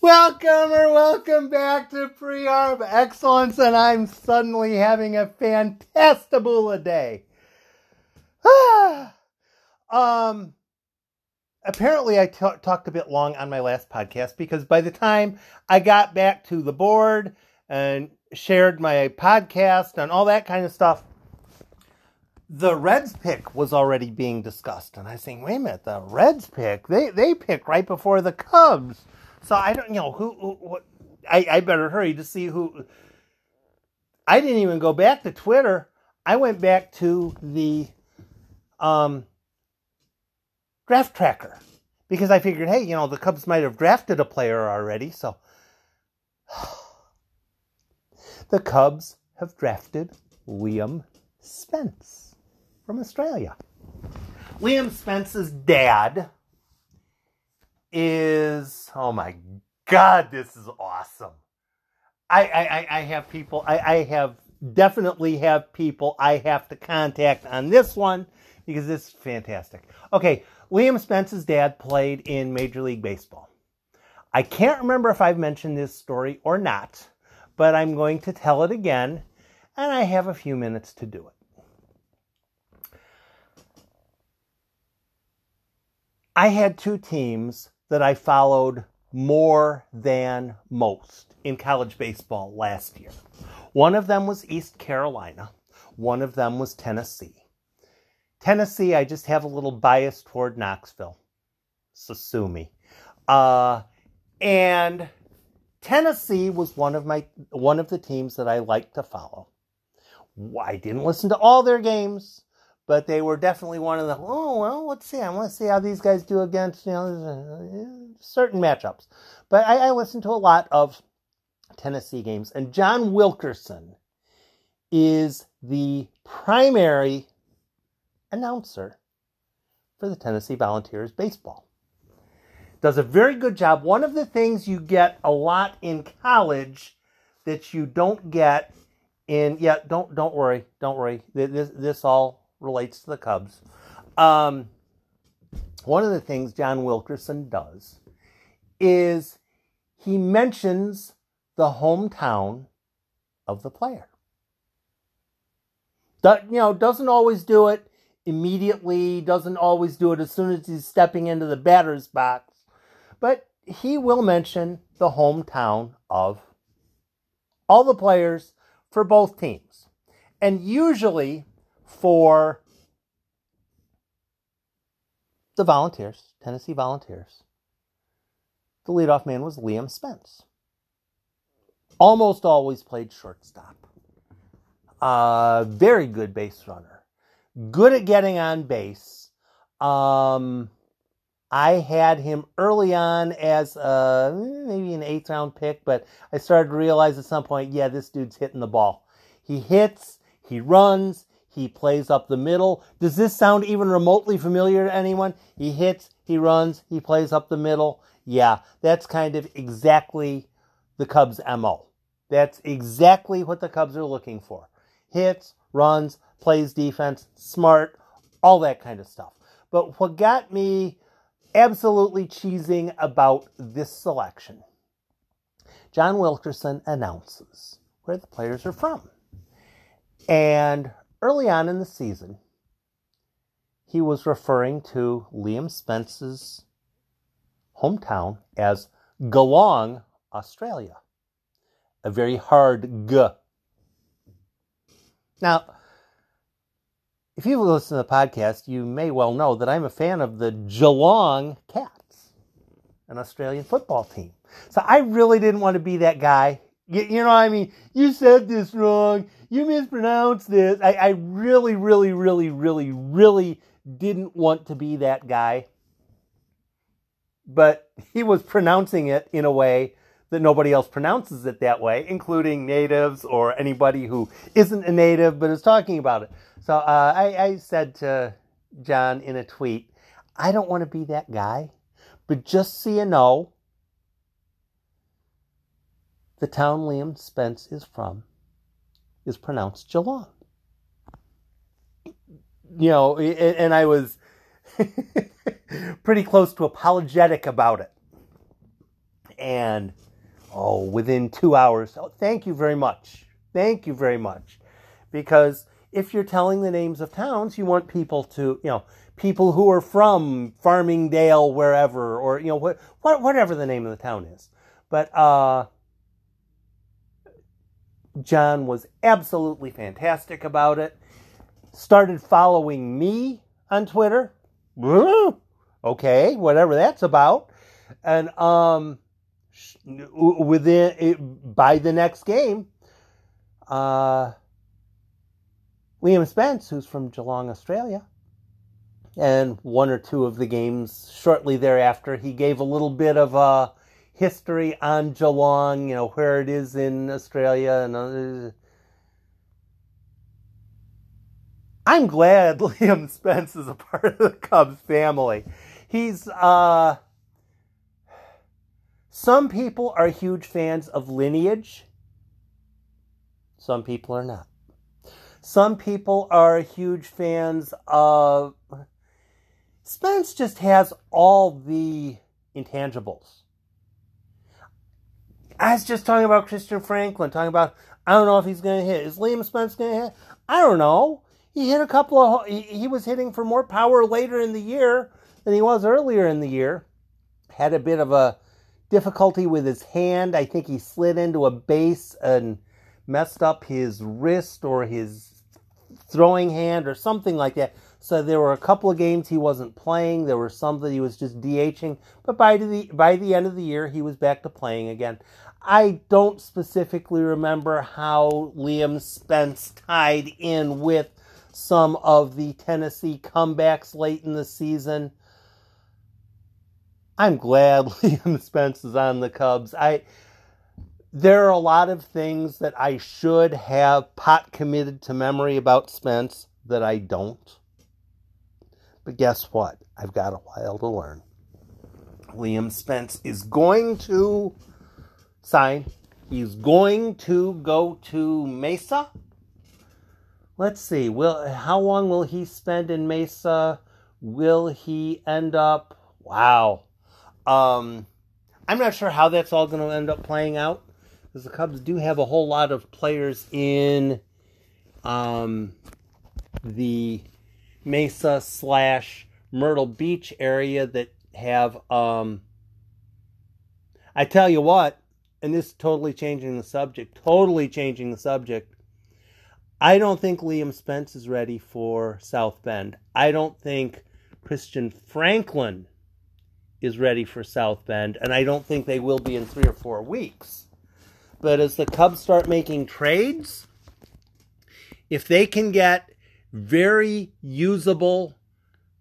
Welcome or welcome back to Pre-Arb Excellence, and I'm suddenly having a fantastabula day. um, apparently I t- talked a bit long on my last podcast because by the time I got back to the board and shared my podcast and all that kind of stuff, the Reds pick was already being discussed, and I was saying, wait a minute, the Reds pick they they pick right before the Cubs. So I don't, you know, who, who what, I, I better hurry to see who. I didn't even go back to Twitter. I went back to the um, draft tracker because I figured, hey, you know, the Cubs might have drafted a player already. So the Cubs have drafted Liam Spence from Australia. Liam Spence's dad is oh my god, this is awesome. I I, I have people I, I have definitely have people I have to contact on this one because this is fantastic. Okay, Liam Spence's dad played in Major League Baseball. I can't remember if I've mentioned this story or not, but I'm going to tell it again, and I have a few minutes to do it. I had two teams that I followed more than most in college baseball last year. One of them was East Carolina, one of them was Tennessee. Tennessee, I just have a little bias toward Knoxville. So sue me. Uh, and Tennessee was one of my one of the teams that I like to follow. I didn't listen to all their games but they were definitely one of the oh well let's see. I want to see how these guys do against you know uh, certain matchups. But I, I listened to a lot of tennessee games and john wilkerson is the primary announcer for the tennessee volunteers baseball. Does a very good job. One of the things you get a lot in college that you don't get in yeah don't don't worry don't worry. This this all relates to the Cubs. Um, one of the things John Wilkerson does is he mentions the hometown of the player. That, you know, doesn't always do it immediately, doesn't always do it as soon as he's stepping into the batter's box, but he will mention the hometown of all the players for both teams. And usually for the Volunteers, Tennessee Volunteers. The leadoff man was Liam Spence. Almost always played shortstop. Uh, very good base runner. Good at getting on base. Um, I had him early on as uh, maybe an eighth round pick, but I started to realize at some point, yeah, this dude's hitting the ball. He hits, he runs, he plays up the middle. Does this sound even remotely familiar to anyone? He hits, he runs, he plays up the middle. Yeah, that's kind of exactly the Cubs' MO. That's exactly what the Cubs are looking for. Hits, runs, plays defense, smart, all that kind of stuff. But what got me absolutely cheesing about this selection, John Wilkerson announces where the players are from. And early on in the season, he was referring to Liam Spence's hometown as Geelong, Australia. A very hard G. Now, if you've listened to the podcast, you may well know that I'm a fan of the Geelong Cats, an Australian football team. So I really didn't want to be that guy you, you know what I mean? You said this wrong. You mispronounced this. I, I really, really, really, really, really didn't want to be that guy. But he was pronouncing it in a way that nobody else pronounces it that way, including natives or anybody who isn't a native but is talking about it. So uh, I, I said to John in a tweet, I don't want to be that guy, but just so you know, the town Liam Spence is from is pronounced Geelong. You know, and I was pretty close to apologetic about it. And oh, within two hours, oh, thank you very much. Thank you very much. Because if you're telling the names of towns, you want people to, you know, people who are from Farmingdale, wherever, or, you know, what, whatever the name of the town is. But, uh, John was absolutely fantastic about it. Started following me on Twitter. Okay, whatever that's about. And um, within it, by the next game, uh, Liam Spence, who's from Geelong, Australia, and one or two of the games shortly thereafter, he gave a little bit of a history on Geelong, you know, where it is in Australia and uh, I'm glad Liam Spence is a part of the Cubs family. He's uh some people are huge fans of lineage. Some people are not. Some people are huge fans of Spence just has all the intangibles. I was just talking about Christian Franklin, talking about I don't know if he's going to hit. Is Liam Spence going to hit? I don't know. He hit a couple of. He, he was hitting for more power later in the year than he was earlier in the year. Had a bit of a difficulty with his hand. I think he slid into a base and messed up his wrist or his throwing hand or something like that. So there were a couple of games he wasn't playing. There were some that he was just DHing. But by the by the end of the year, he was back to playing again. I don't specifically remember how Liam Spence tied in with some of the Tennessee comebacks late in the season. I'm glad Liam Spence is on the Cubs. I there are a lot of things that I should have pot committed to memory about Spence that I don't. But guess what? I've got a while to learn. Liam Spence is going to sign. He's going to go to Mesa. Let's see. Will how long will he spend in Mesa? Will he end up? Wow. Um, I'm not sure how that's all going to end up playing out because the Cubs do have a whole lot of players in um, the Mesa slash Myrtle Beach area that have. Um, I tell you what, and this is totally changing the subject, totally changing the subject. I don't think Liam Spence is ready for South Bend. I don't think Christian Franklin is ready for South Bend, and I don't think they will be in three or four weeks. But as the Cubs start making trades, if they can get very usable,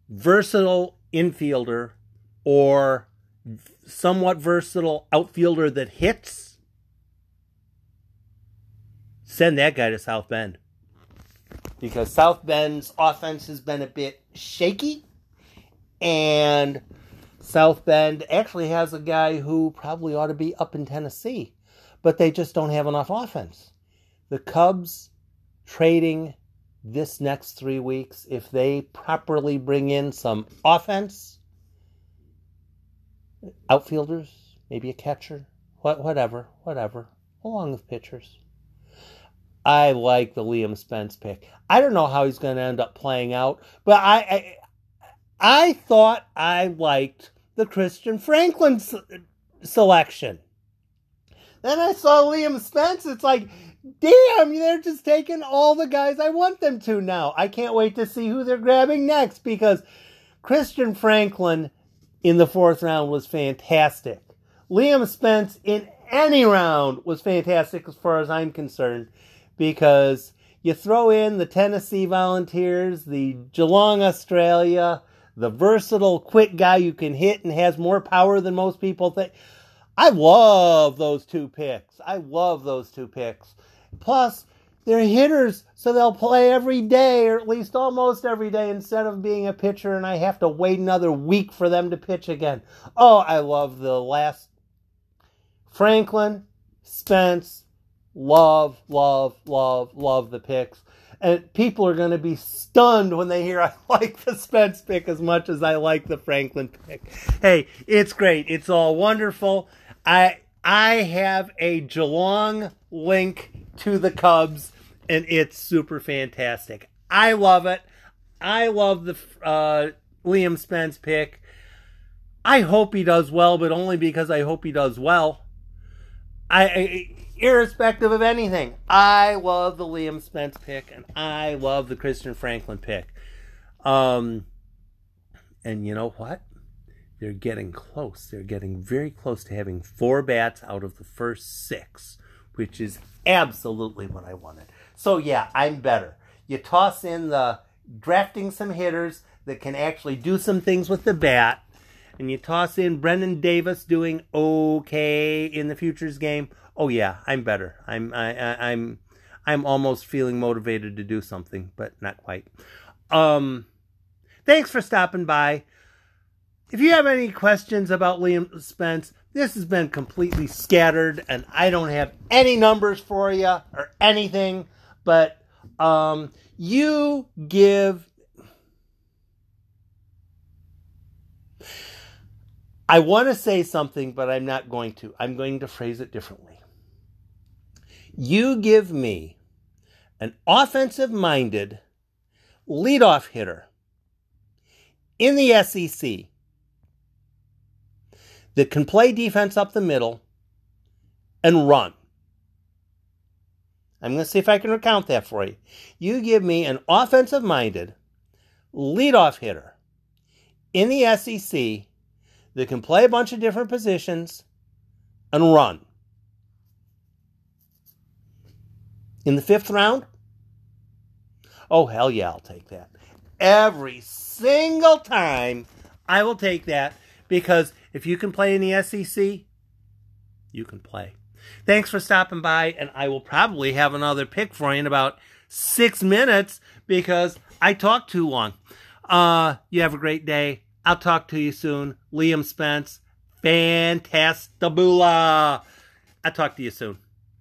versatile infielder or somewhat versatile outfielder that hits, send that guy to South Bend. Because South Bend's offense has been a bit shaky, and South Bend actually has a guy who probably ought to be up in Tennessee, but they just don't have enough offense. The Cubs trading this next three weeks, if they properly bring in some offense, outfielders, maybe a catcher, what, whatever, whatever, along with pitchers. I like the Liam Spence pick. I don't know how he's going to end up playing out, but I, I, I thought I liked the Christian Franklin selection. Then I saw Liam Spence. It's like, damn, they're just taking all the guys I want them to now. I can't wait to see who they're grabbing next because Christian Franklin in the fourth round was fantastic. Liam Spence in any round was fantastic as far as I'm concerned because you throw in the Tennessee Volunteers, the Geelong Australia, the versatile, quick guy you can hit and has more power than most people think. I love those two picks. I love those two picks. Plus, they're hitters, so they'll play every day, or at least almost every day, instead of being a pitcher, and I have to wait another week for them to pitch again. Oh, I love the last Franklin, Spence, love, love, love, love the picks. And people are going to be stunned when they hear I like the Spence pick as much as I like the Franklin pick. Hey, it's great. It's all wonderful. I I have a Geelong link to the Cubs, and it's super fantastic. I love it. I love the uh, Liam Spence pick. I hope he does well, but only because I hope he does well. I, I irrespective of anything, I love the Liam Spence pick, and I love the Christian Franklin pick. Um, and you know what? They're getting close. They're getting very close to having four bats out of the first six, which is absolutely what I wanted. So yeah, I'm better. You toss in the drafting some hitters that can actually do some things with the bat, and you toss in Brennen Davis doing okay in the futures game. Oh yeah, I'm better. I'm I, I, I'm I'm almost feeling motivated to do something, but not quite. Um, thanks for stopping by. If you have any questions about Liam Spence, this has been completely scattered, and I don't have any numbers for you or anything. But um, you give. I want to say something, but I'm not going to. I'm going to phrase it differently. You give me an offensive minded leadoff hitter in the SEC that can play defense up the middle and run. I'm going to see if I can recount that for you. You give me an offensive minded leadoff hitter in the SEC that can play a bunch of different positions and run. In the fifth round? Oh, hell yeah, I'll take that. Every single time I will take that because if you can play in the SEC, you can play. Thanks for stopping by, and I will probably have another pick for you in about six minutes because I talked too long. Uh, you have a great day. I'll talk to you soon. Liam Spence, fantastabula. I'll talk to you soon.